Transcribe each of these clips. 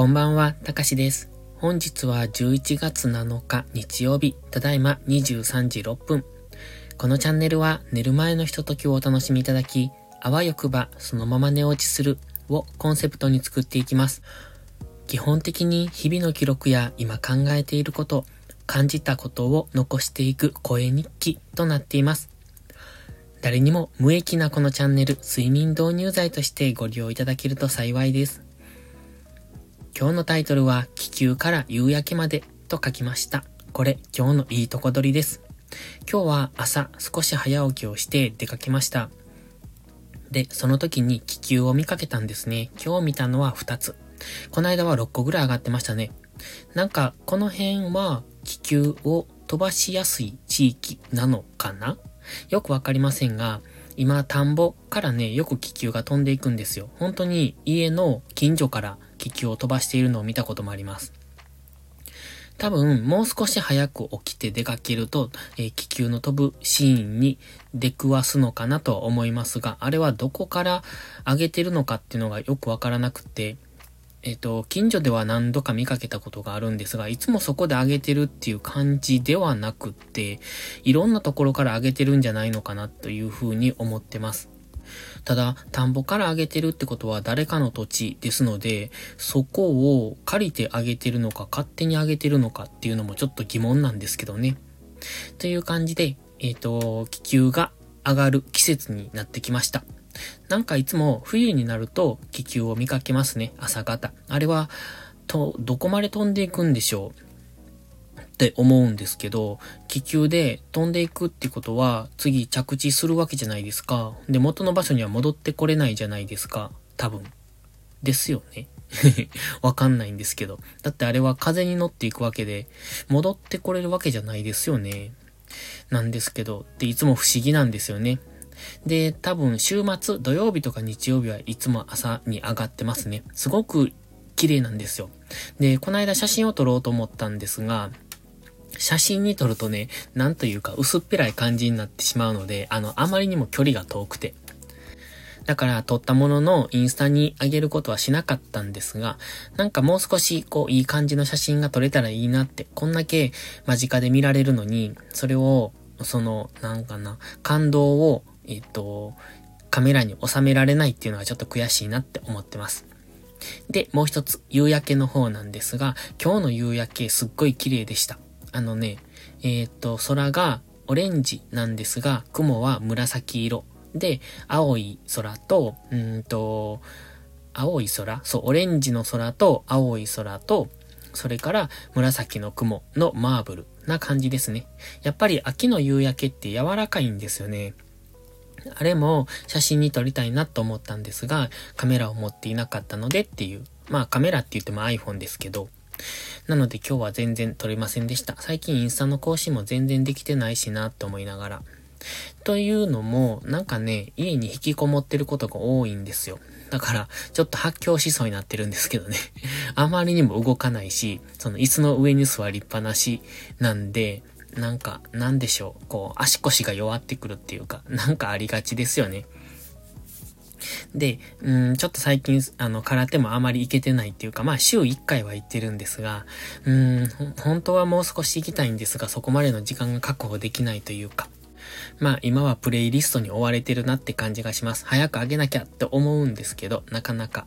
こんばんは、たかしです。本日は11月7日日曜日、ただいま23時6分。このチャンネルは寝る前のひとときをお楽しみいただき、あわよくばそのまま寝落ちするをコンセプトに作っていきます。基本的に日々の記録や今考えていること、感じたことを残していく声日記となっています。誰にも無益なこのチャンネル、睡眠導入剤としてご利用いただけると幸いです。今日のタイトルは気球から夕焼けまでと書きました。これ今日のいいとこ取りです。今日は朝少し早起きをして出かけました。で、その時に気球を見かけたんですね。今日見たのは2つ。この間は6個ぐらい上がってましたね。なんか、この辺は気球を飛ばしやすい地域なのかな？よくわかりませんが、今、田んぼからね、よく気球が飛んでいくんですよ。本当に家の近所から気球を飛ばしているのを見たこともあります。多分、もう少し早く起きて出かけると、えー、気球の飛ぶシーンに出くわすのかなと思いますが、あれはどこから上げてるのかっていうのがよくわからなくて、えっ、ー、と、近所では何度か見かけたことがあるんですが、いつもそこで上げてるっていう感じではなくって、いろんなところから上げてるんじゃないのかなというふうに思ってます。ただ、田んぼからあげてるってことは誰かの土地ですので、そこを借りてあげてるのか勝手にあげてるのかっていうのもちょっと疑問なんですけどね。という感じで、えっ、ー、と、気球が上がる季節になってきました。なんかいつも冬になると気球を見かけますね、朝方。あれは、と、どこまで飛んでいくんでしょうって思うんですけど、気球で飛んでいくってことは、次着地するわけじゃないですか。で、元の場所には戻ってこれないじゃないですか。多分。ですよね。わかんないんですけど。だってあれは風に乗っていくわけで、戻ってこれるわけじゃないですよね。なんですけど、っていつも不思議なんですよね。で、多分週末、土曜日とか日曜日はいつも朝に上がってますね。すごく綺麗なんですよ。で、この間写真を撮ろうと思ったんですが、写真に撮るとね、なんというか薄っぺらい感じになってしまうので、あの、あまりにも距離が遠くて。だから撮ったもののインスタに上げることはしなかったんですが、なんかもう少しこういい感じの写真が撮れたらいいなって、こんだけ間近で見られるのに、それを、その、なんかな、感動を、えっと、カメラに収められないっていうのはちょっと悔しいなって思ってます。で、もう一つ、夕焼けの方なんですが、今日の夕焼けすっごい綺麗でした。あのね、えっ、と、空がオレンジなんですが、雲は紫色。で、青い空と、うんと、青い空そう、オレンジの空と青い空と、それから紫の雲のマーブルな感じですね。やっぱり秋の夕焼けって柔らかいんですよね。あれも写真に撮りたいなと思ったんですが、カメラを持っていなかったのでっていう。まあカメラって言っても iPhone ですけど、なので今日は全然撮れませんでした。最近インスタの更新も全然できてないしなって思いながら。というのも、なんかね、家に引きこもってることが多いんですよ。だから、ちょっと発狂しそうになってるんですけどね。あまりにも動かないし、その椅子の上に座りっぱなしなんで、なんか、なんでしょう。こう、足腰が弱ってくるっていうか、なんかありがちですよね。で、うん、ちょっと最近、あの、空手もあまり行けてないっていうか、まあ、週1回は行ってるんですが、うん、本当はもう少し行きたいんですが、そこまでの時間が確保できないというか、まあ今はプレイリストに追われてるなって感じがします。早く上げなきゃって思うんですけど、なかなか。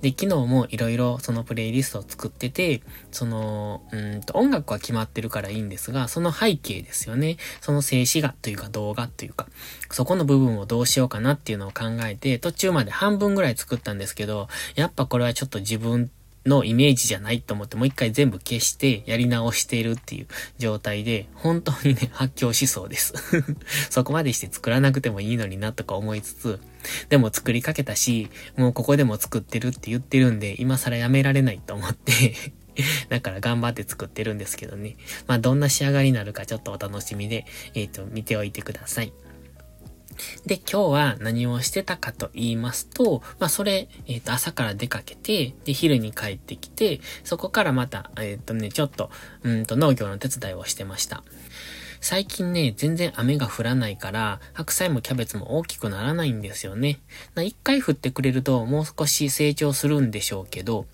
で、昨日もいろいろそのプレイリストを作ってて、その、うんと音楽は決まってるからいいんですが、その背景ですよね。その静止画というか動画というか、そこの部分をどうしようかなっていうのを考えて、途中まで半分ぐらい作ったんですけど、やっぱこれはちょっと自分のイメージじゃないと思ってもう一回全部消してやり直しているっていう状態で、本当にね、発狂しそうです そこまでして作らなくてもいいのになとか思いつつ、でも作りかけたし、もうここでも作ってるって言ってるんで、今更やめられないと思って だから頑張って作ってるんですけどね。まあどんな仕上がりになるかちょっとお楽しみで、えっ、ー、と、見ておいてください。で、今日は何をしてたかと言いますと、まあ、それ、えっ、ー、と、朝から出かけて、で、昼に帰ってきて、そこからまた、えっ、ー、とね、ちょっと、うんと、農業の手伝いをしてました。最近ね、全然雨が降らないから、白菜もキャベツも大きくならないんですよね。一回降ってくれると、もう少し成長するんでしょうけど、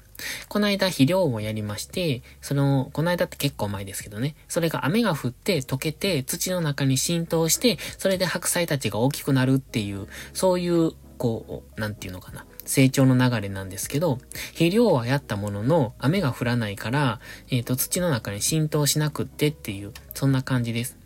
この間肥料をやりまして、その、この間って結構前ですけどね、それが雨が降って溶けて土の中に浸透して、それで白菜たちが大きくなるっていう、そういう、こう、なんていうのかな。成長の流れなんですけど、肥料はやったものの、雨が降らないから、えっ、ー、と、土の中に浸透しなくってっていう、そんな感じです。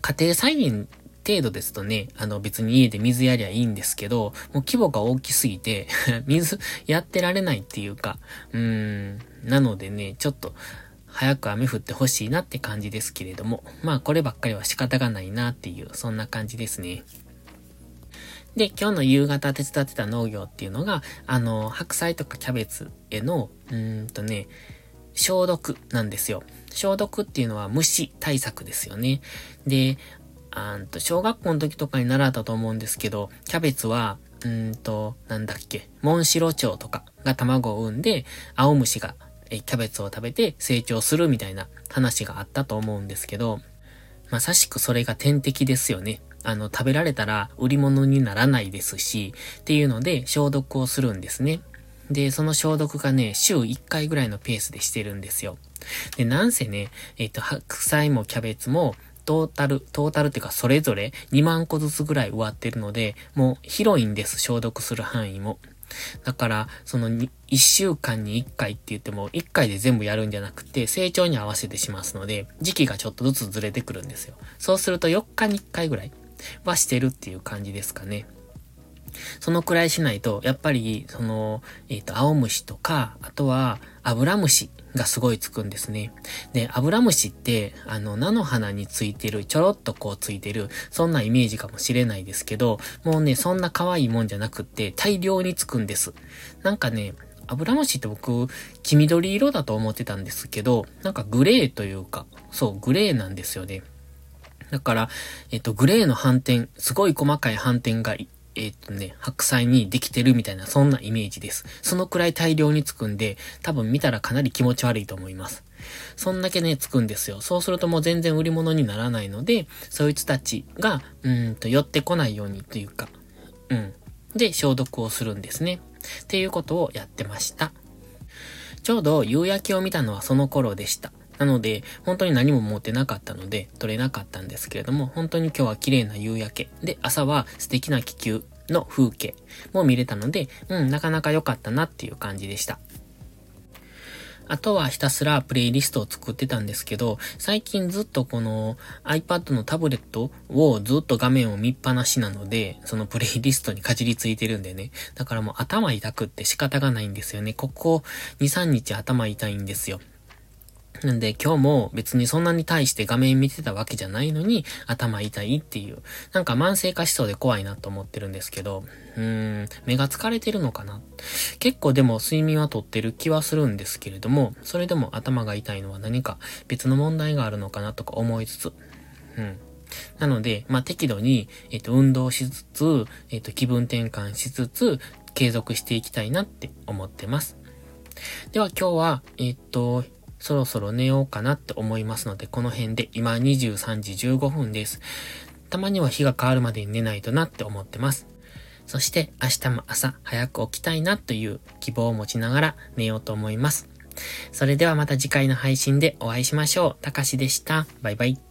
家庭菜園程度ですとね、あの別に家で水やりゃいいんですけど、もう規模が大きすぎて 水やってられないっていうか、うん、なのでね、ちょっと、早く雨降ってほしいなって感じですけれども、まあこればっかりは仕方がないなっていう、そんな感じですね。で、今日の夕方手伝ってた農業っていうのが、あの、白菜とかキャベツへの、うーんとね、消毒なんですよ。消毒っていうのは虫対策ですよね。で、あんと、小学校の時とかに習ったと思うんですけど、キャベツは、うんと、なんだっけ、モンシロチョウとかが卵を産んで、青虫がキャベツを食べて成長するみたいな話があったと思うんですけど、まさしくそれが天敵ですよね。あの、食べられたら売り物にならないですし、っていうので消毒をするんですね。で、その消毒がね、週1回ぐらいのペースでしてるんですよ。で、なんせね、えっ、ー、と、白菜もキャベツも、トータル、トータルっていうかそれぞれ2万個ずつぐらい植わってるので、もう広いんです、消毒する範囲も。だから、その1週間に1回って言っても、1回で全部やるんじゃなくて、成長に合わせてしますので、時期がちょっとずつずれてくるんですよ。そうすると4日に1回ぐらいはしてるっていう感じですかね。そのくらいしないと、やっぱり、その、えっ、ー、と、青虫とか、あとは、アブラムシがすごいつくんですね。で、アブラムシって、あの、菜の花についてる、ちょろっとこうついてる、そんなイメージかもしれないですけど、もうね、そんな可愛いもんじゃなくって、大量につくんです。なんかね、アブラムシって僕、黄緑色だと思ってたんですけど、なんかグレーというか、そう、グレーなんですよね。だから、えっと、グレーの斑点、すごい細かい斑点がえっ、とね、白菜にできてるみたいな、そんなイメージです。そのくらい大量につくんで、多分見たらかなり気持ち悪いと思います。そんだけね、つくんですよ。そうするともう全然売り物にならないので、そいつたちが、うんと、寄ってこないようにというか、うん。で、消毒をするんですね。っていうことをやってました。ちょうど夕焼けを見たのはその頃でした。なので、本当に何も持ってなかったので、撮れなかったんですけれども、本当に今日は綺麗な夕焼け。で、朝は素敵な気球の風景も見れたので、うん、なかなか良かったなっていう感じでした。あとはひたすらプレイリストを作ってたんですけど、最近ずっとこの iPad のタブレットをずっと画面を見っぱなしなので、そのプレイリストにかじりついてるんでね。だからもう頭痛くって仕方がないんですよね。ここ2、3日頭痛いんですよ。なんで今日も別にそんなに対して画面見てたわけじゃないのに頭痛いっていう、なんか慢性化しそうで怖いなと思ってるんですけど、うーん、目が疲れてるのかな。結構でも睡眠はとってる気はするんですけれども、それでも頭が痛いのは何か別の問題があるのかなとか思いつつ、うん。なので、まあ、適度に、えっ、と、運動しつつ、えっ、と、気分転換しつつ、継続していきたいなって思ってます。では今日は、えっ、と、そろそろ寝ようかなって思いますので、この辺で今23時15分です。たまには日が変わるまでに寝ないとなって思ってます。そして明日も朝早く起きたいなという希望を持ちながら寝ようと思います。それではまた次回の配信でお会いしましょう。たかしでした。バイバイ。